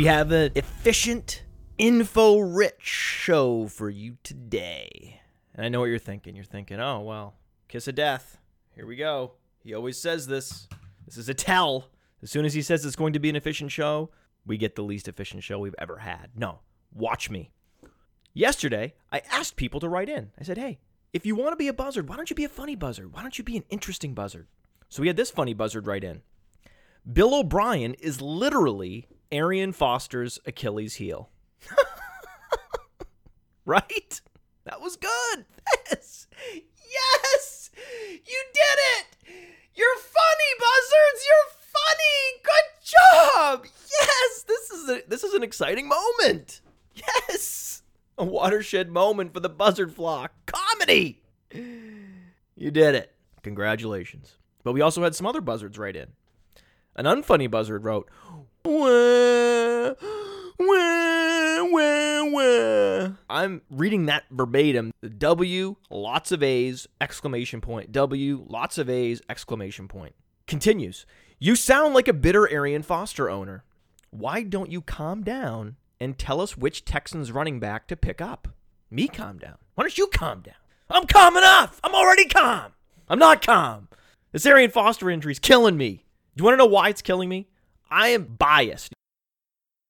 We have an efficient, info rich show for you today. And I know what you're thinking. You're thinking, oh, well, kiss of death. Here we go. He always says this. This is a tell. As soon as he says it's going to be an efficient show, we get the least efficient show we've ever had. No, watch me. Yesterday, I asked people to write in. I said, hey, if you want to be a buzzard, why don't you be a funny buzzard? Why don't you be an interesting buzzard? So we had this funny buzzard write in. Bill O'Brien is literally Arian Foster's Achilles heel. right? That was good. Yes. Yes. You did it. You're funny, buzzards. You're funny. Good job. Yes. This is a this is an exciting moment. Yes. A watershed moment for the buzzard flock. Comedy. You did it. Congratulations. But we also had some other buzzards right in. An unfunny buzzard wrote, wah, wah, wah, wah. I'm reading that verbatim. W, lots of A's, exclamation point. W, lots of A's, exclamation point. Continues. You sound like a bitter Arian Foster owner. Why don't you calm down and tell us which Texans running back to pick up? Me calm down. Why don't you calm down? I'm calm enough. I'm already calm. I'm not calm. This Arian Foster injury is killing me. Do you want to know why it's killing me? I am biased.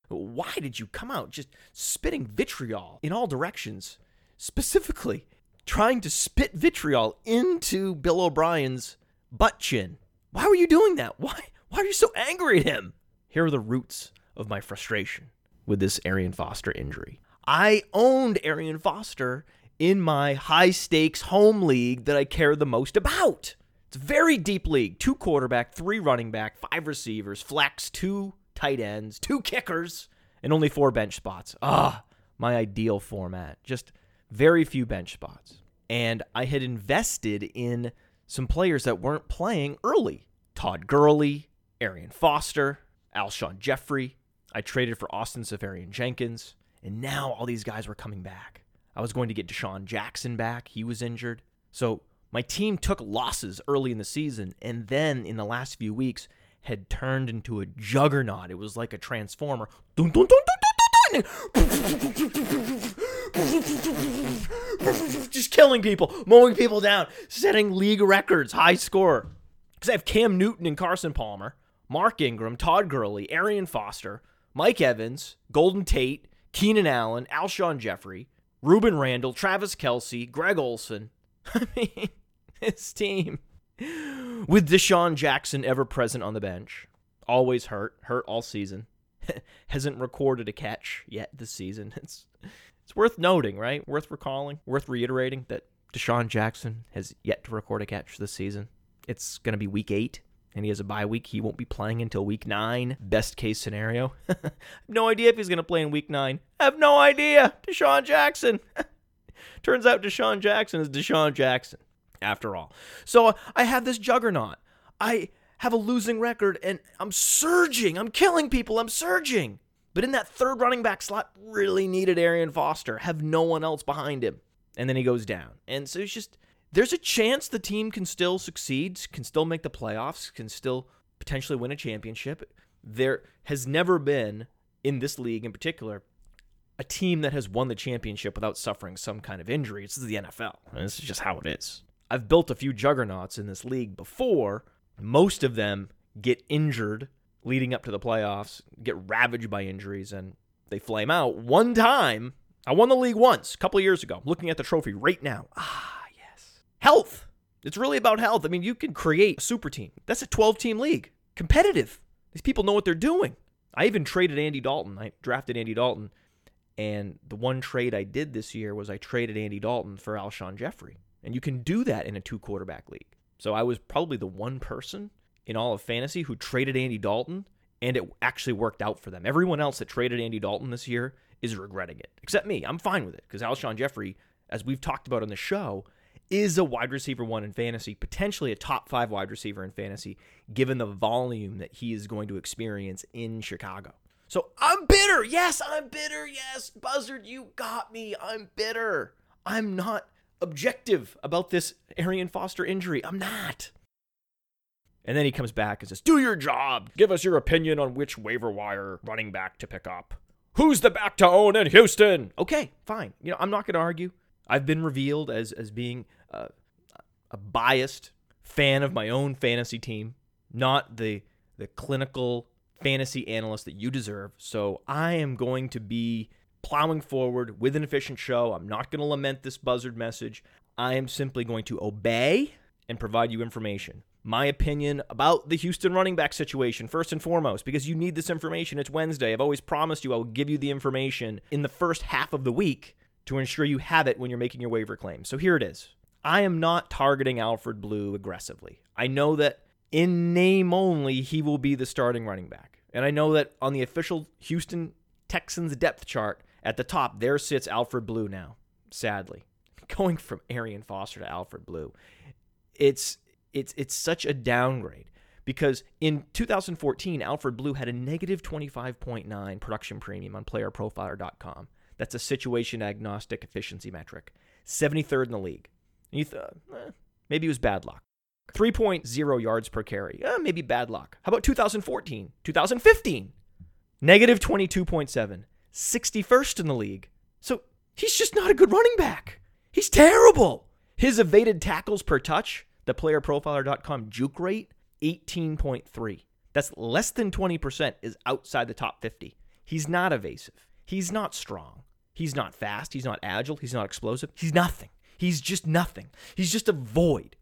Why did you come out just spitting vitriol in all directions? Specifically, trying to spit vitriol into Bill O'Brien's butt chin. Why were you doing that? Why why are you so angry at him? Here are the roots of my frustration with this Arian Foster injury. I owned Arian Foster in my high stakes home league that I care the most about. It's a very deep league. Two quarterback, three running back, five receivers, flex, two tight ends, two kickers, and only four bench spots. Ah, my ideal format. Just very few bench spots. And I had invested in some players that weren't playing early. Todd Gurley, Arian Foster, Alshon Jeffery. I traded for Austin Seferian Jenkins. And now all these guys were coming back. I was going to get DeSean Jackson back. He was injured. So my team took losses early in the season and then in the last few weeks had turned into a juggernaut. It was like a transformer. Just killing people, mowing people down, setting league records, high score. Because I have Cam Newton and Carson Palmer, Mark Ingram, Todd Gurley, Arian Foster, Mike Evans, Golden Tate, Keenan Allen, Alshon Jeffery, Rueben Randle, Travis Kelce, Greg Olsen. I mean, his team. With DeSean Jackson ever present on the bench. Always hurt, hurt all season. Hasn't recorded a catch yet this season. It's it's worth noting, right? Worth recalling, worth reiterating that DeSean Jackson has yet to record a catch this season. It's going to be week eight, and he has a bye week. He won't be playing until week nine. Best case scenario. no idea if he's going to play in week nine. I have no idea. DeSean Jackson. Turns out DeSean Jackson is DeSean Jackson after all. So I have this juggernaut. I have a losing record and I'm surging. I'm killing people. I'm surging. But in that third running back slot, really needed Arian Foster, have no one else behind him. And then he goes down. And so it's just, there's a chance the team can still succeed, can still make the playoffs, can still potentially win a championship. There has never been, in this league in particular, a team that has won the championship without suffering some kind of injury. This is the NFL. This is just how it is. I've built a few juggernauts in this league before. Most of them get injured leading up to the playoffs, get ravaged by injuries, and they flame out. One time, I won the league once, a couple years ago. looking at the trophy right now. Ah, yes. Health. It's really about health. I mean, you can create a super team. That's a 12 team league. Competitive. These people know what they're doing. I even traded Andy Dalton. I drafted Andy Dalton. And the one trade I did this year was I traded Andy Dalton for Alshon Jeffery. And you can do that in a two quarterback league. So I was probably the one person in all of fantasy who traded Andy Dalton, and it actually worked out for them. Everyone else that traded Andy Dalton this year is regretting it, except me. I'm fine with it because Alshon Jeffery, as we've talked about on the show, is a wide receiver one in fantasy, potentially a top five wide receiver in fantasy, given the volume that he is going to experience in Chicago. So I'm bitter. Yes, I'm bitter. Yes, Buzzard, you got me. I'm bitter. I'm not objective about this Arian Foster injury. I'm not. And then he comes back and says, Do your job. Give us your opinion on which waiver wire running back to pick up. Who's the back to own in Houston? Okay, fine. You know, I'm not going to argue. I've been revealed as as being uh, a biased fan of my own fantasy team, not the the clinical fantasy analyst that you deserve. So I am going to be plowing forward with an efficient show. I'm not going to lament this buzzard message. I am simply going to obey and provide you information. My opinion about the Houston running back situation, first and foremost, because you need this information. It's Wednesday. I've always promised you I will give you the information in the first half of the week to ensure you have it when you're making your waiver claim. So here it is. I am not targeting Alfred Blue aggressively. I know that in name only, he will be the starting running back. And I know that on the official Houston Texans depth chart at the top, there sits Alfred Blue now, sadly. Going from Arian Foster to Alfred Blue, it's it's it's such a downgrade because in 2014 Alfred Blue had a negative 25.9 production premium on playerprofiler.com. That's a situation agnostic efficiency metric. 73rd in the league. And you thought, eh, maybe it was bad luck. 3.0 yards per carry. Eh, maybe bad luck. How about 2014? 2015? Negative 22.7. 61st in the league. So he's just not a good running back. He's terrible. His evaded tackles per touch, the playerprofiler.com juke rate, 18.3. That's less than 20% is outside the top 50. He's not evasive. He's not strong. He's not fast. He's not agile. He's not explosive. He's nothing. He's just nothing. He's just a void.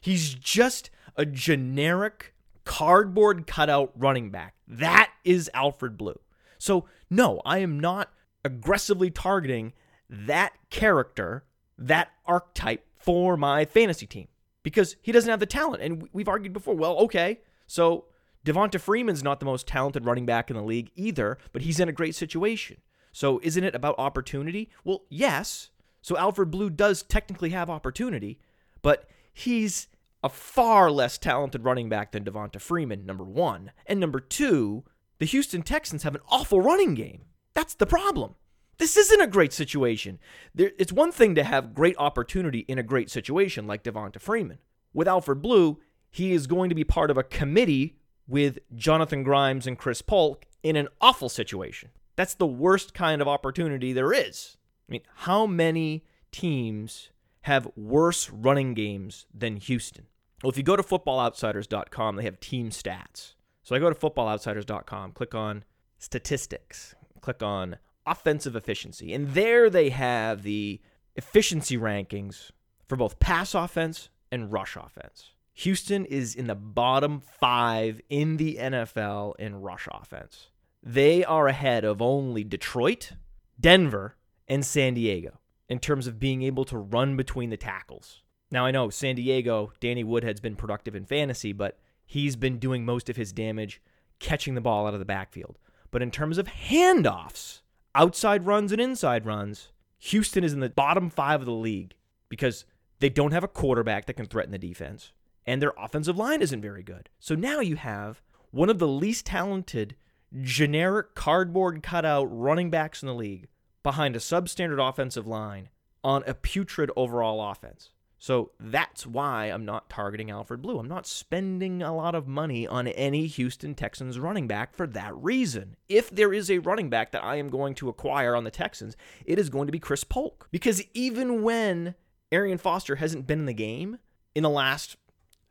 He's just a generic cardboard cutout running back. That is Alfred Blue. So, no, I am not aggressively targeting that character, that archetype for my fantasy team because he doesn't have the talent. And we've argued before, well, okay, so Devonta Freeman's not the most talented running back in the league either, but he's in a great situation. So isn't it about opportunity? Well, yes. So Alfred Blue does technically have opportunity, but he's a far less talented running back than Devonta Freeman, number one. And number two, the Houston Texans have an awful running game. That's the problem. This isn't a great situation. There, it's one thing to have great opportunity in a great situation like Devonta Freeman. With Alfred Blue, he is going to be part of a committee with Jonathan Grimes and Chris Polk in an awful situation. That's the worst kind of opportunity there is. I mean, how many teams have worse running games than Houston? Well, if you go to footballoutsiders.com, they have team stats. So I go to footballoutsiders.com, click on statistics, click on offensive efficiency, and there they have the efficiency rankings for both pass offense and rush offense. Houston is in the bottom five in the NFL in rush offense. They are ahead of only Detroit, Denver, and San Diego in terms of being able to run between the tackles. Now, I know San Diego, Danny Woodhead's been productive in fantasy, but he's been doing most of his damage catching the ball out of the backfield. But in terms of handoffs, outside runs and inside runs, Houston is in the bottom five of the league because they don't have a quarterback that can threaten the defense, and their offensive line isn't very good. So now you have one of the least talented, generic cardboard cutout running backs in the league behind a substandard offensive line on a putrid overall offense. So that's why I'm not targeting Alfred Blue. I'm not spending a lot of money on any Houston Texans running back for that reason. If there is a running back that I am going to acquire on the Texans, it is going to be Chris Polk. Because even when Arian Foster hasn't been in the game in the last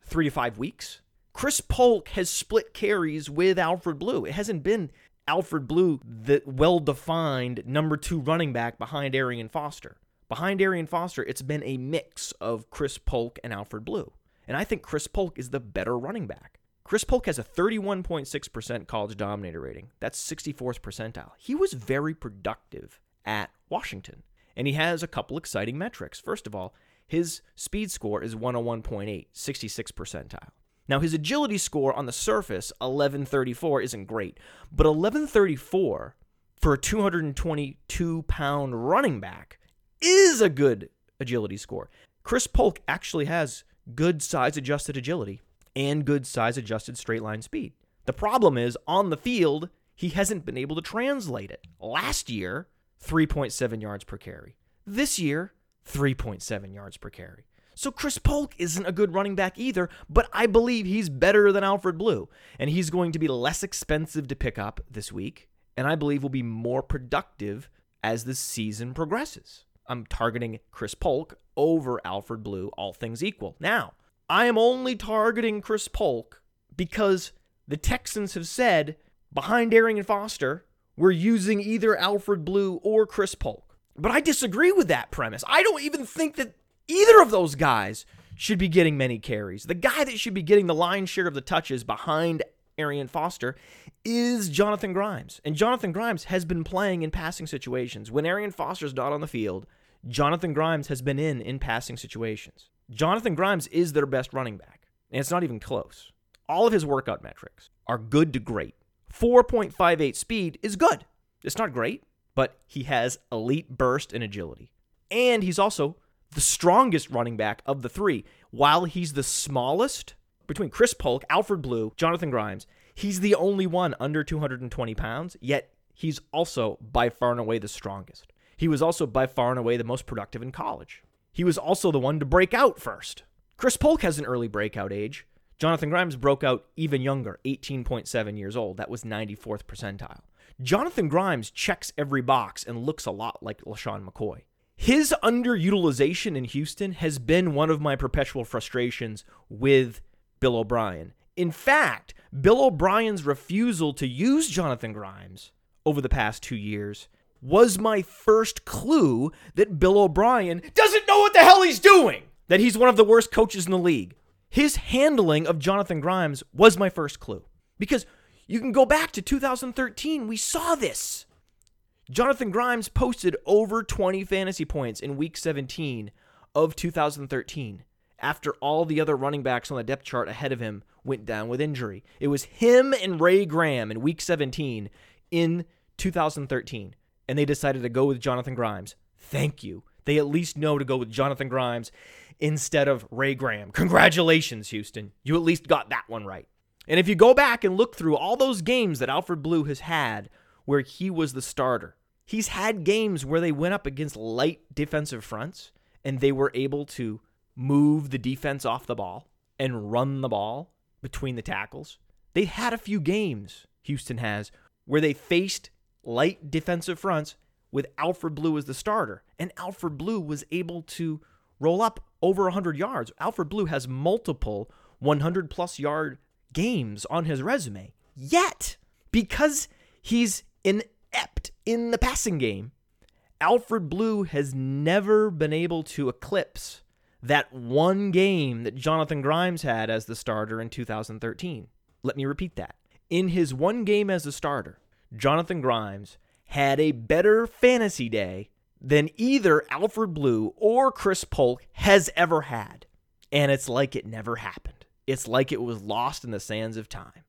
three to five weeks, Chris Polk has split carries with Alfred Blue. It hasn't been Alfred Blue, the well defined number two running back behind Arian Foster. Behind Arian Foster, it's been a mix of Chris Polk and Alfred Blue. And I think Chris Polk is the better running back. Chris Polk has a 31.6% college dominator rating. That's 64th percentile. He was very productive at Washington. And he has a couple exciting metrics. First of all, his speed score is 101.8, 66 percentile. Now, his agility score on the surface, 1134, isn't great, but 1134 for a 222 pound running back is a good agility score. Chris Polk actually has good size adjusted agility and good size adjusted straight line speed. The problem is on the field, he hasn't been able to translate it. Last year, 3.7 yards per carry. This year, 3.7 yards per carry. So Chris Polk isn't a good running back either, but I believe he's better than Alfred Blue. And he's going to be less expensive to pick up this week. And I believe will be more productive as the season progresses. I'm targeting Chris Polk over Alfred Blue, all things equal. Now, I am only targeting Chris Polk because the Texans have said behind Arian Foster, we're using either Alfred Blue or Chris Polk. But I disagree with that premise. I don't even think that either of those guys should be getting many carries. The guy that should be getting the lion's share of the touches behind Arian Foster is Jonathan Grimes. And Jonathan Grimes has been playing in passing situations. When Arian Foster's not on the field, Jonathan Grimes has been in in passing situations. Jonathan Grimes is their best running back, and it's not even close. All of his workout metrics are good to great. 4.58 speed is good. It's not great, but he has elite burst and agility. And he's also the strongest running back of the three. While he's the smallest, between Chris Polk, Alfred Blue, Jonathan Grimes, he's the only one under 220 pounds, yet he's also by far and away the strongest. He was also by far and away the most productive in college. He was also the one to break out first. Chris Polk has an early breakout age. Jonathan Grimes broke out even younger, 18.7 years old. That was 94th percentile. Jonathan Grimes checks every box and looks a lot like LeSean McCoy. His underutilization in Houston has been one of my perpetual frustrations with Bill O'Brien. In fact, Bill O'Brien's refusal to use Jonathan Grimes over the past two years was my first clue that Bill O'Brien doesn't know what the hell he's doing, that he's one of the worst coaches in the league. His handling of Jonathan Grimes was my first clue because you can go back to 2013. We saw this. Jonathan Grimes posted over 20 fantasy points in week 17 of 2013 after all the other running backs on the depth chart ahead of him went down with injury. It was him and Ray Graham in week 17 in 2013, and they decided to go with Jonathan Grimes. Thank you. They at least know to go with Jonathan Grimes instead of Ray Graham. Congratulations, Houston. You at least got that one right. And if you go back and look through all those games that Alfred Blue has had where he was the starter, He's had games where they went up against light defensive fronts and they were able to move the defense off the ball and run the ball between the tackles. They had a few games, Houston has, where they faced light defensive fronts with Alfred Blue as the starter. And Alfred Blue was able to roll up over 100 yards. Alfred Blue has multiple 100 plus yard games on his resume. Yet, because he's inept in the passing game, Alfred Blue has never been able to eclipse that one game that Jonathan Grimes had as the starter in 2013. Let me repeat that. In his one game as a starter, Jonathan Grimes had a better fantasy day than either Alfred Blue or Chris Polk has ever had. And it's like it never happened. It's like it was lost in the sands of time.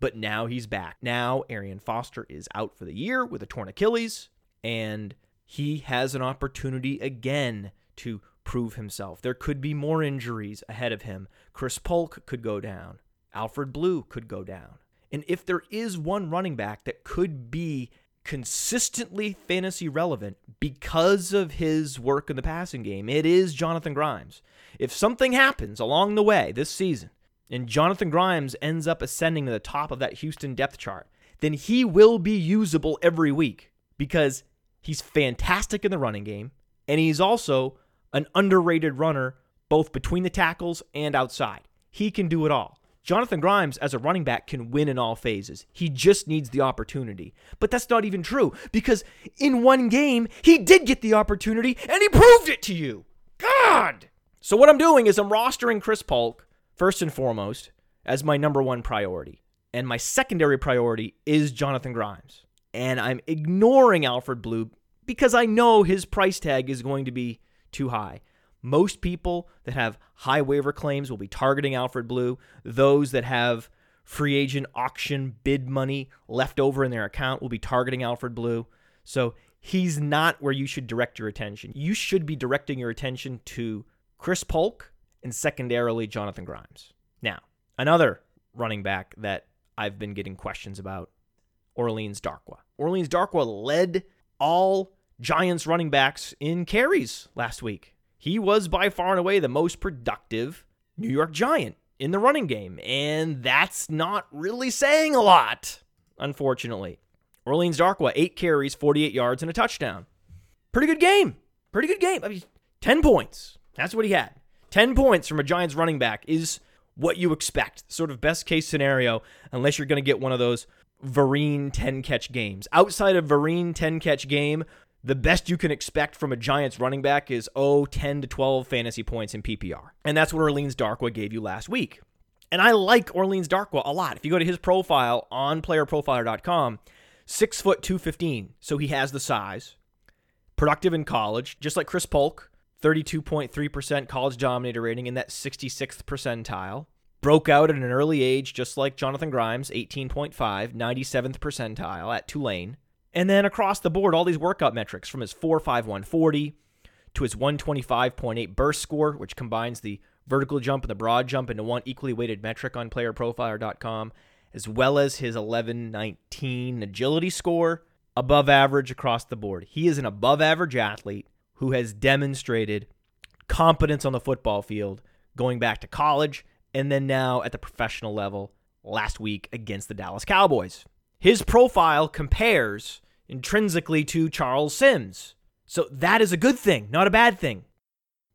But now he's back. Now Arian Foster is out for the year with a torn Achilles, and he has an opportunity again to prove himself. There could be more injuries ahead of him. Chris Polk could go down. Alfred Blue could go down. And if there is one running back that could be consistently fantasy relevant because of his work in the passing game, it is Jonathan Grimes. If something happens along the way this season and Jonathan Grimes ends up ascending to the top of that Houston depth chart, then he will be usable every week because he's fantastic in the running game and he's also an underrated runner both between the tackles and outside. He can do it all. Jonathan Grimes, as a running back, can win in all phases. He just needs the opportunity. But that's not even true because in one game, he did get the opportunity and he proved it to you. God! So, what I'm doing is I'm rostering Chris Polk first and foremost as my number one priority. And my secondary priority is Jonathan Grimes. And I'm ignoring Alfred Blue because I know his price tag is going to be too high. Most people that have high waiver claims will be targeting Alfred Blue. Those that have free agent auction bid money left over in their account will be targeting Alfred Blue. So he's not where you should direct your attention. You should be directing your attention to Chris Polk and secondarily Jonathan Grimes. Now, another running back that I've been getting questions about Orleans Darkwa. Orleans Darkwa led all Giants running backs in carries last week. He was by far and away the most productive New York Giant in the running game. And that's not really saying a lot, unfortunately. Orleans Darkwa, eight carries, 48 yards, and a touchdown. Pretty good game. Pretty good game. I mean, 10 points. That's what he had. 10 points from a Giants running back is what you expect. Sort of best case scenario, unless you're going to get one of those Vereen 10 catch games. Outside of Vereen 10 catch game, the best you can expect from a Giants running back is, oh, 10 to 12 fantasy points in PPR. And that's what Orleans Darkwa gave you last week. And I like Orleans Darkwa a lot. If you go to his profile on playerprofiler.com, six foot 215. So he has the size. Productive in college, just like Chris Polk, 32.3% college dominator rating in that 66th percentile. Broke out at an early age, just like Jonathan Grimes, 18.5, 97th percentile at Tulane. And then across the board, all these workout metrics from his 4.5140 to his 125.8 burst score, which combines the vertical jump and the broad jump into one equally weighted metric on playerprofiler.com, as well as his 1119 agility score, above average across the board. He is an above average athlete who has demonstrated competence on the football field going back to college and then now at the professional level last week against the Dallas Cowboys. His profile compares intrinsically to Charles Sims. So that is a good thing, not a bad thing.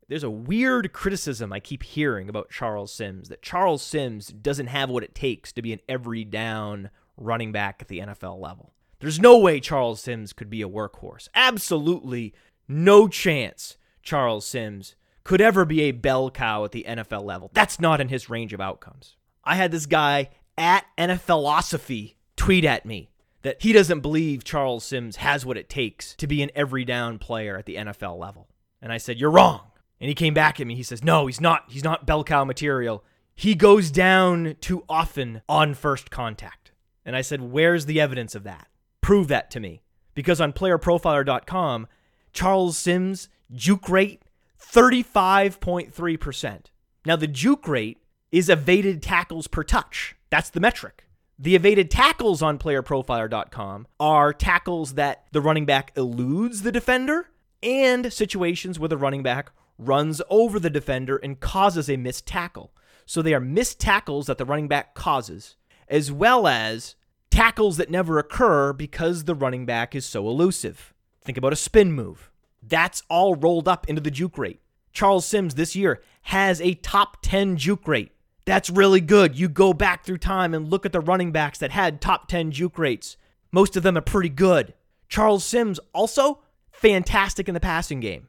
There's a weird criticism I keep hearing about Charles Sims that Charles Sims doesn't have what it takes to be an every down running back at the NFL level. There's no way Charles Sims could be a workhorse. Absolutely no chance Charles Sims could ever be a bell cow at the NFL level. That's not in his range of outcomes. I had this guy at NFLosophy tweet at me that he doesn't believe Charles Sims has what it takes to be an every down player at the NFL level. And I said, You're wrong. And he came back at me. He says, No, he's not. He's not bell cow material. He goes down too often on first contact. And I said, Where's the evidence of that? Prove that to me. Because on playerprofiler.com, Charles Sims juke rate 35.3%. Now, the juke rate is evaded tackles per touch. That's the metric. The evaded tackles on playerprofiler.com are tackles that the running back eludes the defender and situations where the running back runs over the defender and causes a missed tackle. So they are missed tackles that the running back causes, as well as tackles that never occur because the running back is so elusive. Think about a spin move. That's all rolled up into the juke rate. Charles Sims this year has a top 10 juke rate. That's really good. You go back through time and look at the running backs that had top 10 juke rates. Most of them are pretty good. Charles Sims also fantastic in the passing game.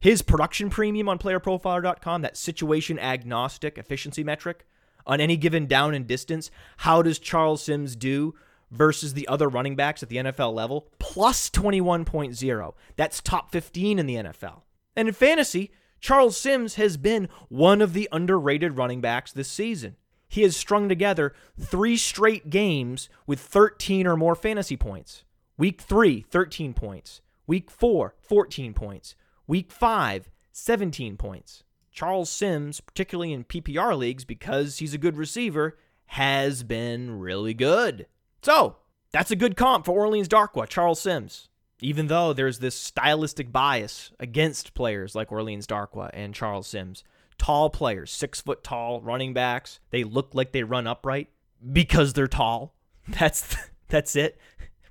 His production premium on playerprofiler.com, that situation agnostic efficiency metric on any given down and distance, how does Charles Sims do versus the other running backs at the NFL level? Plus 21.0. That's top 15 in the NFL. And in fantasy, Charles Sims has been one of the underrated running backs this season. He has strung together three straight games with 13 or more fantasy points. Week 3, 13 points. Week 4, 14 points. Week 5, 17 points. Charles Sims, particularly in PPR leagues because he's a good receiver, has been really good. So, that's a good comp for Orleans Darkwa, Charles Sims even though there's this stylistic bias against players like Orleans Darkwa and Charles Sims. Tall players, six foot tall running backs, they look like they run upright because they're tall. That's that's it,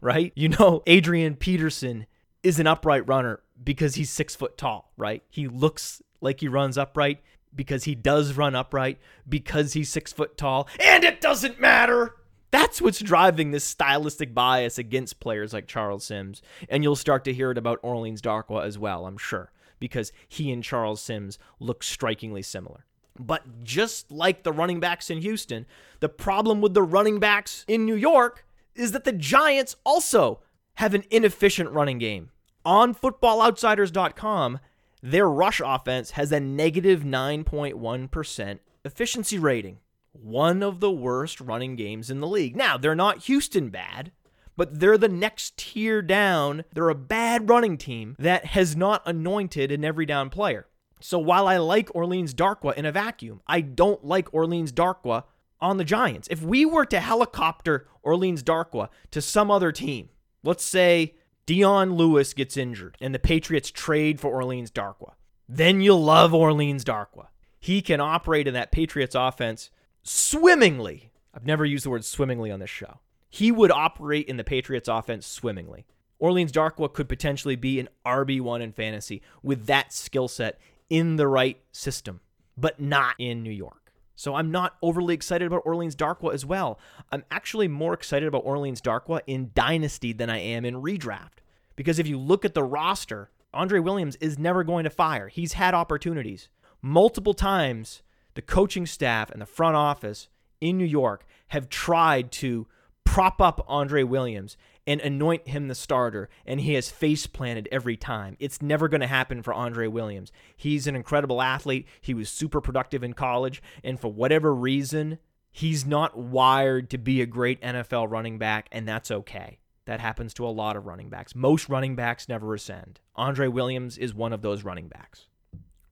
right? You know, Adrian Peterson is an upright runner because he's six foot tall, right? He looks like he runs upright because he does run upright because he's six foot tall, and it doesn't matter. That's what's driving this stylistic bias against players like Charles Sims. And you'll start to hear it about Orleans Darkwa as well, I'm sure, because he and Charles Sims look strikingly similar. But just like the running backs in Houston, the problem with the running backs in New York is that the Giants also have an inefficient running game. On footballoutsiders.com, their rush offense has a negative 9.1 efficiency rating one of the worst running games in the league. Now, they're not Houston bad, but they're the next tier down. They're a bad running team that has not anointed an every down player. So while I like Orleans Darkwa in a vacuum, I don't like Orleans Darkwa on the Giants. If we were to helicopter Orleans Darkwa to some other team, let's say Dion Lewis gets injured and the Patriots trade for Orleans Darkwa. then you'll love Orleans Darkwa. He can operate in that Patriots offense swimmingly. I've never used the word swimmingly on this show. He would operate in the Patriots offense swimmingly. Orleans Darkwa could potentially be an RB1 in fantasy with that skill set in the right system, but not in New York. So I'm not overly excited about Orleans Darkwa as well. I'm actually more excited about Orleans Darkwa in Dynasty than I am in redraft. Because if you look at the roster, Andre Williams is never going to fire. He's had opportunities. Multiple times, the coaching staff and the front office in New York have tried to prop up Andre Williams and anoint him the starter, and he has face planted every time. It's never going to happen for Andre Williams. He's an incredible athlete. He was super productive in college, and for whatever reason, he's not wired to be a great NFL running back, and that's okay. That happens to a lot of running backs. Most running backs never ascend. Andre Williams is one of those running backs.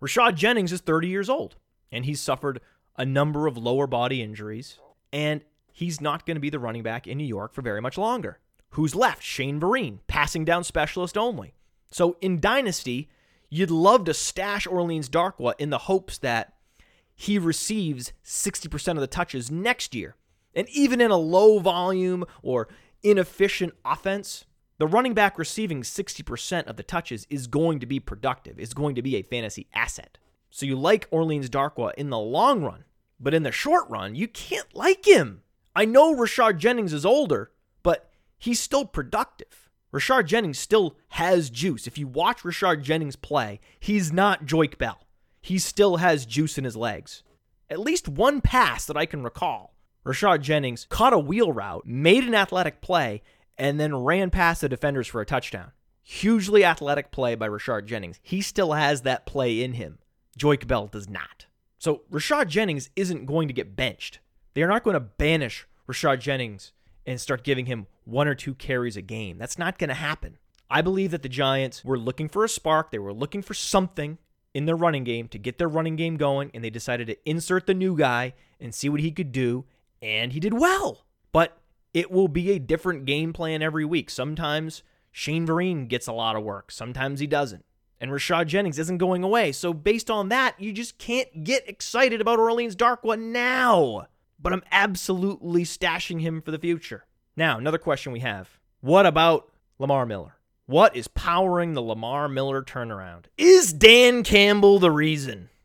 Rashad Jennings is 30 years old, and he's suffered a number of lower body injuries, and he's not going to be the running back in New York for very much longer. Who's left? Shane Vereen, passing down specialist only. So in Dynasty, you'd love to stash Orleans Darkwa in the hopes that he receives 60% of the touches next year. And even in a low volume or inefficient offense, the running back receiving 60% of the touches is going to be productive, is going to be a fantasy asset. So you like Orleans Darkwa in the long run, but in the short run, you can't like him. I know Rashard Jennings is older, but he's still productive. Rashard Jennings still has juice. If you watch Rashard Jennings play, he's not Joique Bell. He still has juice in his legs. At least one pass that I can recall Rashard Jennings caught a wheel route, made an athletic play, and then ran past the defenders for a touchdown. Hugely athletic play by Rashard Jennings. He still has that play in him. Joique Bell does not. So Rashad Jennings isn't going to get benched. They're not going to banish Rashad Jennings and start giving him one or two carries a game. That's not going to happen. I believe that the Giants were looking for a spark. They were looking for something in their running game to get their running game going, and they decided to insert the new guy and see what he could do and he did well. But it will be a different game plan every week. Sometimes Shane Vereen gets a lot of work, sometimes he doesn't. And Rashad Jennings isn't going away. So, based on that, you just can't get excited about Orleans Darkwa now. But I'm absolutely stashing him for the future. Now, another question we have What about Lamar Miller? What is powering the Lamar Miller turnaround? Is Dan Campbell the reason?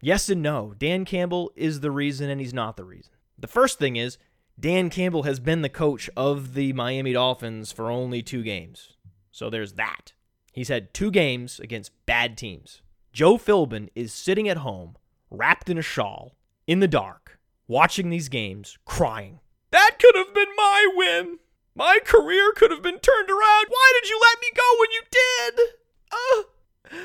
Yes and no. Dan Campbell is the reason and he's not the reason. The first thing is Dan Campbell has been the coach of the Miami Dolphins for only two games. So there's that. He's had two games against bad teams. Joe Philbin is sitting at home, wrapped in a shawl, in the dark, watching these games, crying. That could have been my win. My career could have been turned around. Why did you let me go when you did? Uh.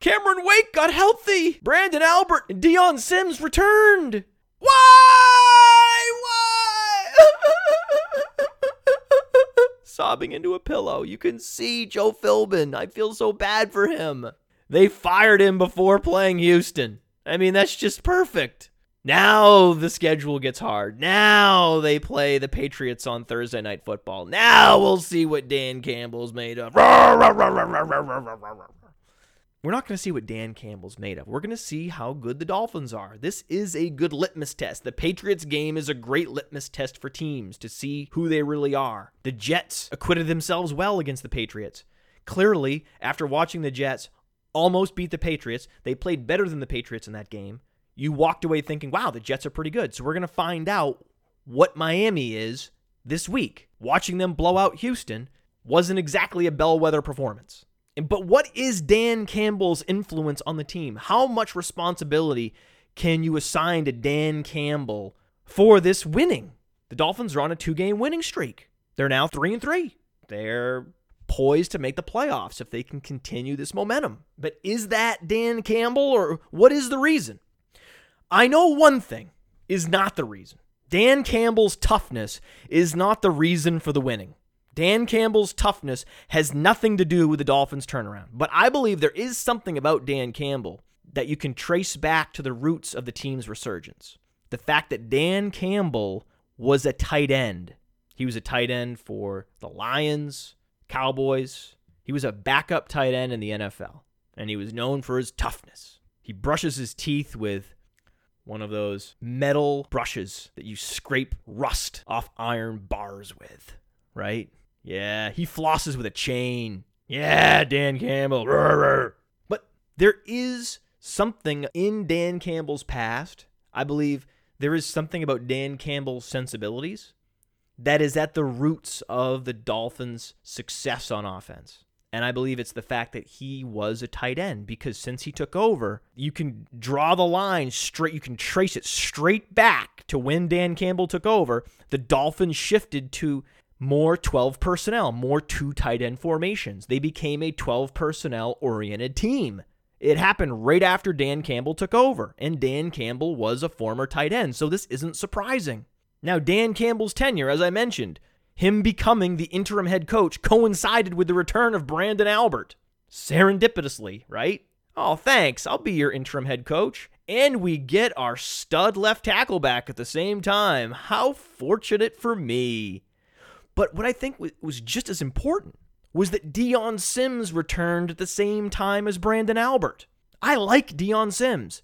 Cameron Wake got healthy. Branden Albert and Dion Sims returned. Why? Sobbing into a pillow. You can see Joe Philbin. I feel so bad for him. They fired him before playing Houston. I mean, that's just perfect. Now the schedule gets hard. Now they play the Patriots on Thursday night football. Now we'll see what Dan Campbell's made of. We're not going to see what Dan Campbell's made of. We're going to see how good the Dolphins are. This is a good litmus test. The Patriots game is a great litmus test for teams to see who they really are. The Jets acquitted themselves well against the Patriots. Clearly, after watching the Jets almost beat the Patriots, they played better than the Patriots in that game. You walked away thinking, wow, the Jets are pretty good. So we're going to find out what Miami is this week. Watching them blow out Houston wasn't exactly a bellwether performance. But what is Dan Campbell's influence on the team? How much responsibility can you assign to Dan Campbell for this winning? The Dolphins are on a two-game winning streak. They're now 3 and 3. They're poised to make the playoffs if they can continue this momentum. But is that Dan Campbell or what is the reason? I know one thing is not the reason. Dan Campbell's toughness is not the reason for the winning. Dan Campbell's toughness has nothing to do with the Dolphins' turnaround. But I believe there is something about Dan Campbell that you can trace back to the roots of the team's resurgence. The fact that Dan Campbell was a tight end. He was a tight end for the Lions, Cowboys. He was a backup tight end in the NFL. and he was known for his toughness. He brushes his teeth with one of those metal brushes that you scrape rust off iron bars with, right? Yeah, he flosses with a chain. Yeah, Dan Campbell. But there is something in Dan Campbell's past. I believe there is something about Dan Campbell's sensibilities that is at the roots of the Dolphins' success on offense. And I believe it's the fact that he was a tight end because since he took over, you can draw the line straight, you can trace it straight back to when Dan Campbell took over. The Dolphins shifted to more 12 personnel, more two tight end formations. They became a 12 personnel oriented team. It happened right after Dan Campbell took over, and Dan Campbell was a former tight end, so this isn't surprising. Now, Dan Campbell's tenure, as I mentioned, him becoming the interim head coach coincided with the return of Branden Albert. Serendipitously, right? Oh, thanks. I'll be your interim head coach. And we get our stud left tackle back at the same time. How fortunate for me. But what I think was just as important was that Dion Sims returned at the same time as Branden Albert. I like Dion Sims.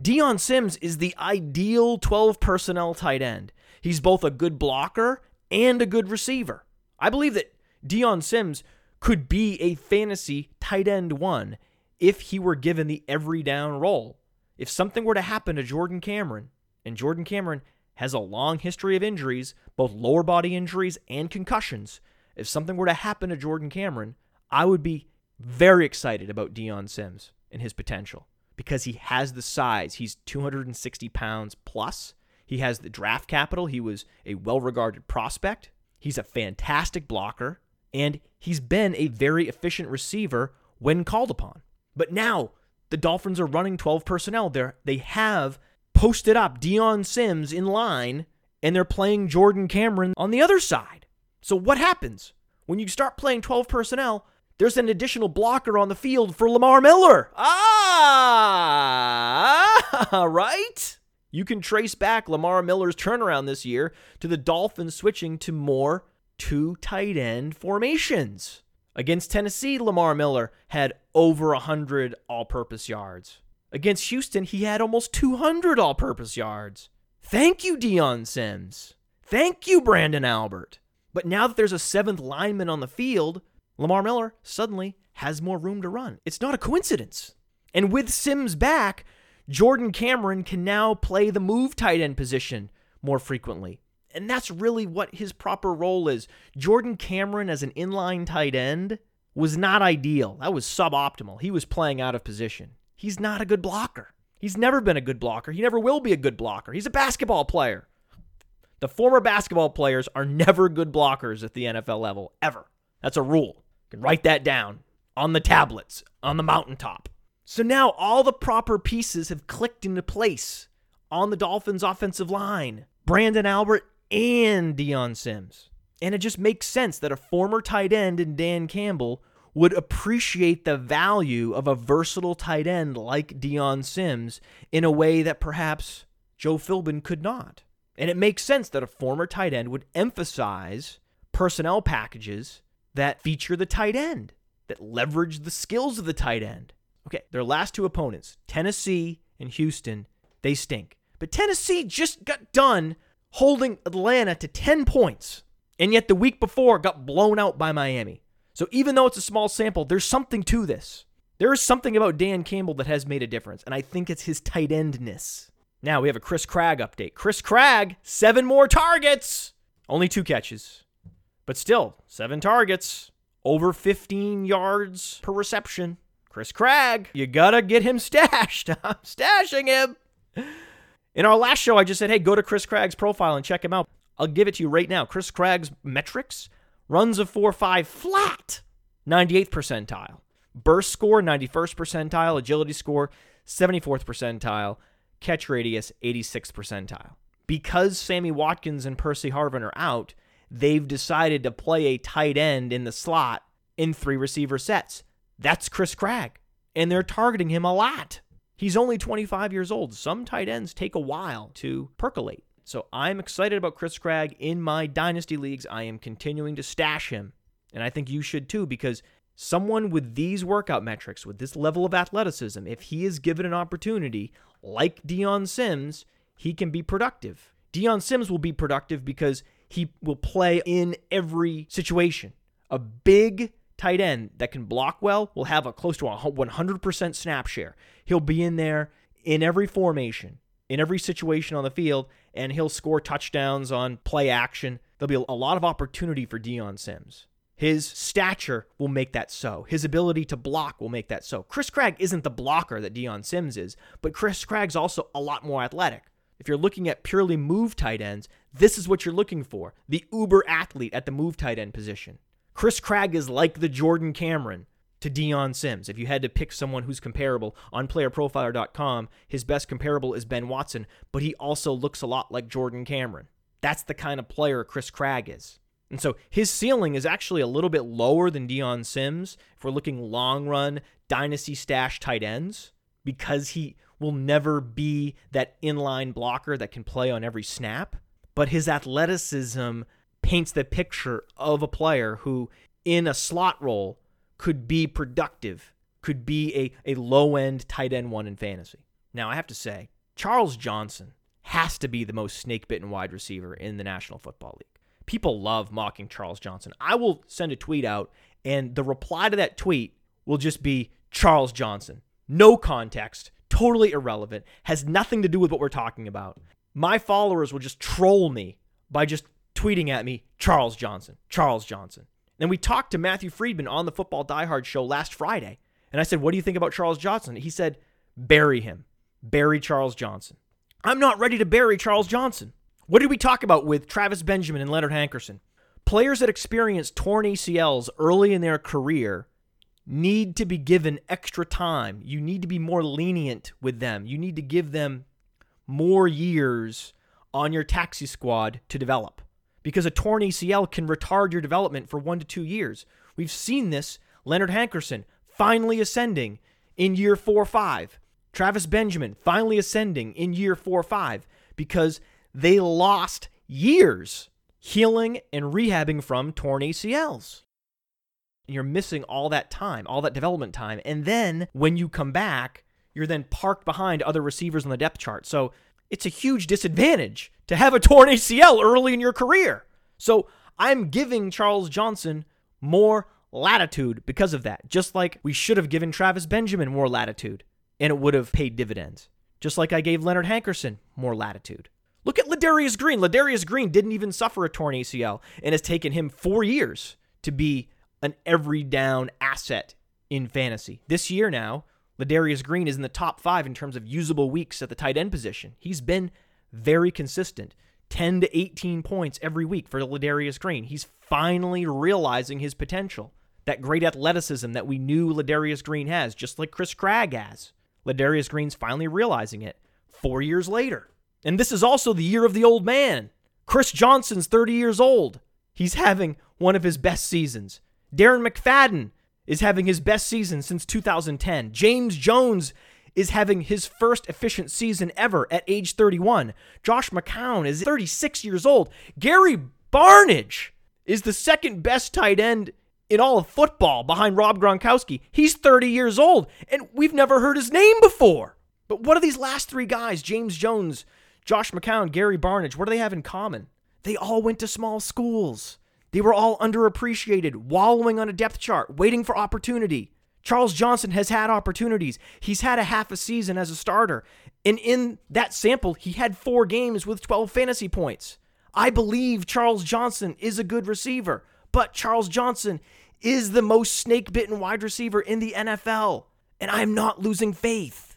Dion Sims is the ideal 12 personnel tight end. He's both a good blocker and a good receiver. I believe that Dion Sims could be a fantasy tight end one if he were given the every down role. If something were to happen to Jordan Cameron, and Jordan Cameron has a long history of injuries, both lower body injuries and concussions, if something were to happen to Jordan Cameron, I would be very excited about Dion Sims and his potential because he has the size. He's 260 pounds plus. He has the draft capital. He was a well regarded prospect. He's a fantastic blocker. And he's been a very efficient receiver when called upon. But now the Dolphins are running 12 personnel. They're, they have posted up Dion Sims in line, and they're playing Jordan Cameron on the other side. So what happens? When you start playing 12 personnel, there's an additional blocker on the field for Lamar Miller. Ah, right? You can trace back Lamar Miller's turnaround this year to the Dolphins switching to more two tight end formations. Against Tennessee, Lamar Miller had over 100 all purpose yards. Against Houston, he had almost 200 all purpose yards. Thank you, Dion Sims. Thank you, Branden Albert. But now that there's a seventh lineman on the field, Lamar Miller suddenly has more room to run. It's not a coincidence. And with Sims back, Jordan Cameron can now play the move tight end position more frequently. And that's really what his proper role is. Jordan Cameron as an inline tight end was not ideal. That was suboptimal. He was playing out of position. He's not a good blocker. He's never been a good blocker. He never will be a good blocker. He's a basketball player. The former basketball players are never good blockers at the NFL level, ever. That's a rule. You can write that down on the tablets, on the mountaintop. So now all the proper pieces have clicked into place on the Dolphins' offensive line Branden Albert and Dion Sims. And it just makes sense that a former tight end in Dan Campbell would appreciate the value of a versatile tight end like Dion Sims in a way that perhaps Joe Philbin could not. And it makes sense that a former tight end would emphasize personnel packages that feature the tight end, that leverage the skills of the tight end. Okay, their last two opponents, Tennessee and Houston, they stink. But Tennessee just got done holding Atlanta to 10 points, and yet the week before got blown out by Miami. So even though it's a small sample, there's something to this. There is something about Dan Campbell that has made a difference, and I think it's his tight endness. Now we have a Chris Gragg update. Chris Gragg, seven more targets, only two catches, but still seven targets, over 15 yards per reception. Chris Gragg, you gotta get him stashed. I'm stashing him. In our last show, I just said, hey, go to Chris Gragg's profile and check him out. I'll give it to you right now. Chris Gragg's metrics runs a 4 5 flat, 98th percentile. Burst score, 91st percentile. Agility score, 74th percentile. Catch radius, 86th percentile. Because Sammy Watkins and Percy Harvin are out, they've decided to play a tight end in the slot in three receiver sets. That's Chris Gragg, and they're targeting him a lot. He's only 25 years old. Some tight ends take a while to percolate. So I'm excited about Chris Gragg in my dynasty leagues. I am continuing to stash him, and I think you should too because someone with these workout metrics, with this level of athleticism, if he is given an opportunity like Dion Sims, he can be productive. Dion Sims will be productive because he will play in every situation. A big tight end that can block well will have a close to a 100% snap share. He'll be in there in every formation, in every situation on the field, and he'll score touchdowns on play action. There'll be a lot of opportunity for Dion Sims. His stature will make that so. His ability to block will make that so. Chris Gragg isn't the blocker that Dion Sims is, but Chris Gragg's also a lot more athletic. If you're looking at purely move tight ends, this is what you're looking for the uber athlete at the move tight end position. Chris Gragg is like the Jordan Cameron to Dion Sims. If you had to pick someone who's comparable on playerprofiler.com, his best comparable is Ben Watson, but he also looks a lot like Jordan Cameron. That's the kind of player Chris Gragg is. And so his ceiling is actually a little bit lower than Dion Sims if we're looking long run dynasty stash tight ends because he will never be that inline blocker that can play on every snap. But his athleticism paints the picture of a player who, in a slot role, could be productive, could be a, a low end tight end one in fantasy. Now, I have to say, Charles Johnson has to be the most snake bitten wide receiver in the National Football League. People love mocking Charles Johnson. I will send a tweet out, and the reply to that tweet will just be Charles Johnson. No context, totally irrelevant, has nothing to do with what we're talking about. My followers will just troll me by just tweeting at me, Charles Johnson, Charles Johnson. And we talked to Matthew Freedman on the Football Diehard show last Friday. And I said, What do you think about Charles Johnson? He said, Bury him. Bury Charles Johnson. I'm not ready to bury Charles Johnson. What did we talk about with Travis Benjamin and Leonard Hankerson? Players that experience torn ACLs early in their career need to be given extra time. You need to be more lenient with them. You need to give them more years on your taxi squad to develop because a torn ACL can retard your development for one to two years. We've seen this. Leonard Hankerson finally ascending in year four or five. Travis Benjamin finally ascending in year four or five because they lost years healing and rehabbing from torn ACLs. You're missing all that time, all that development time. And then when you come back, you're then parked behind other receivers on the depth chart. So it's a huge disadvantage to have a torn ACL early in your career. So I'm giving Charles Johnson more latitude because of that, just like we should have given Travis Benjamin more latitude and it would have paid dividends. Just like I gave Leonard Hankerson more latitude. Look at Ladarius Green. Ladarius Green didn't even suffer a torn ACL and has taken him four years to be an every down asset in fantasy. This year now, Ladarius Green is in the top five in terms of usable weeks at the tight end position. He's been very consistent. 10 to 18 points every week for Ladarius Green. He's finally realizing his potential. That great athleticism that we knew Ladarius Green has, just like Chris Gragg has. Ladarius Green's finally realizing it four years later. And this is also the year of the old man. Chris Johnson's 30 years old. He's having one of his best seasons. Darren McFadden is having his best season since 2010. James Jones is having his first efficient season ever at age 31. Josh McCown is 36 years old. Gary Barnidge is the second best tight end in all of football behind Rob Gronkowski. He's 30 years old, and we've never heard his name before. But what are these last three guys, James Jones, Josh McCown, Gary Barnidge, what do they have in common? They all went to small schools. They were all underappreciated, wallowing on a depth chart, waiting for opportunity. Charles Johnson has had opportunities. He's had a half a season as a starter. And in that sample, he had four games with 12 fantasy points. I believe Charles Johnson is a good receiver, but Charles Johnson is the most snake bitten wide receiver in the NFL. And I'm not losing faith.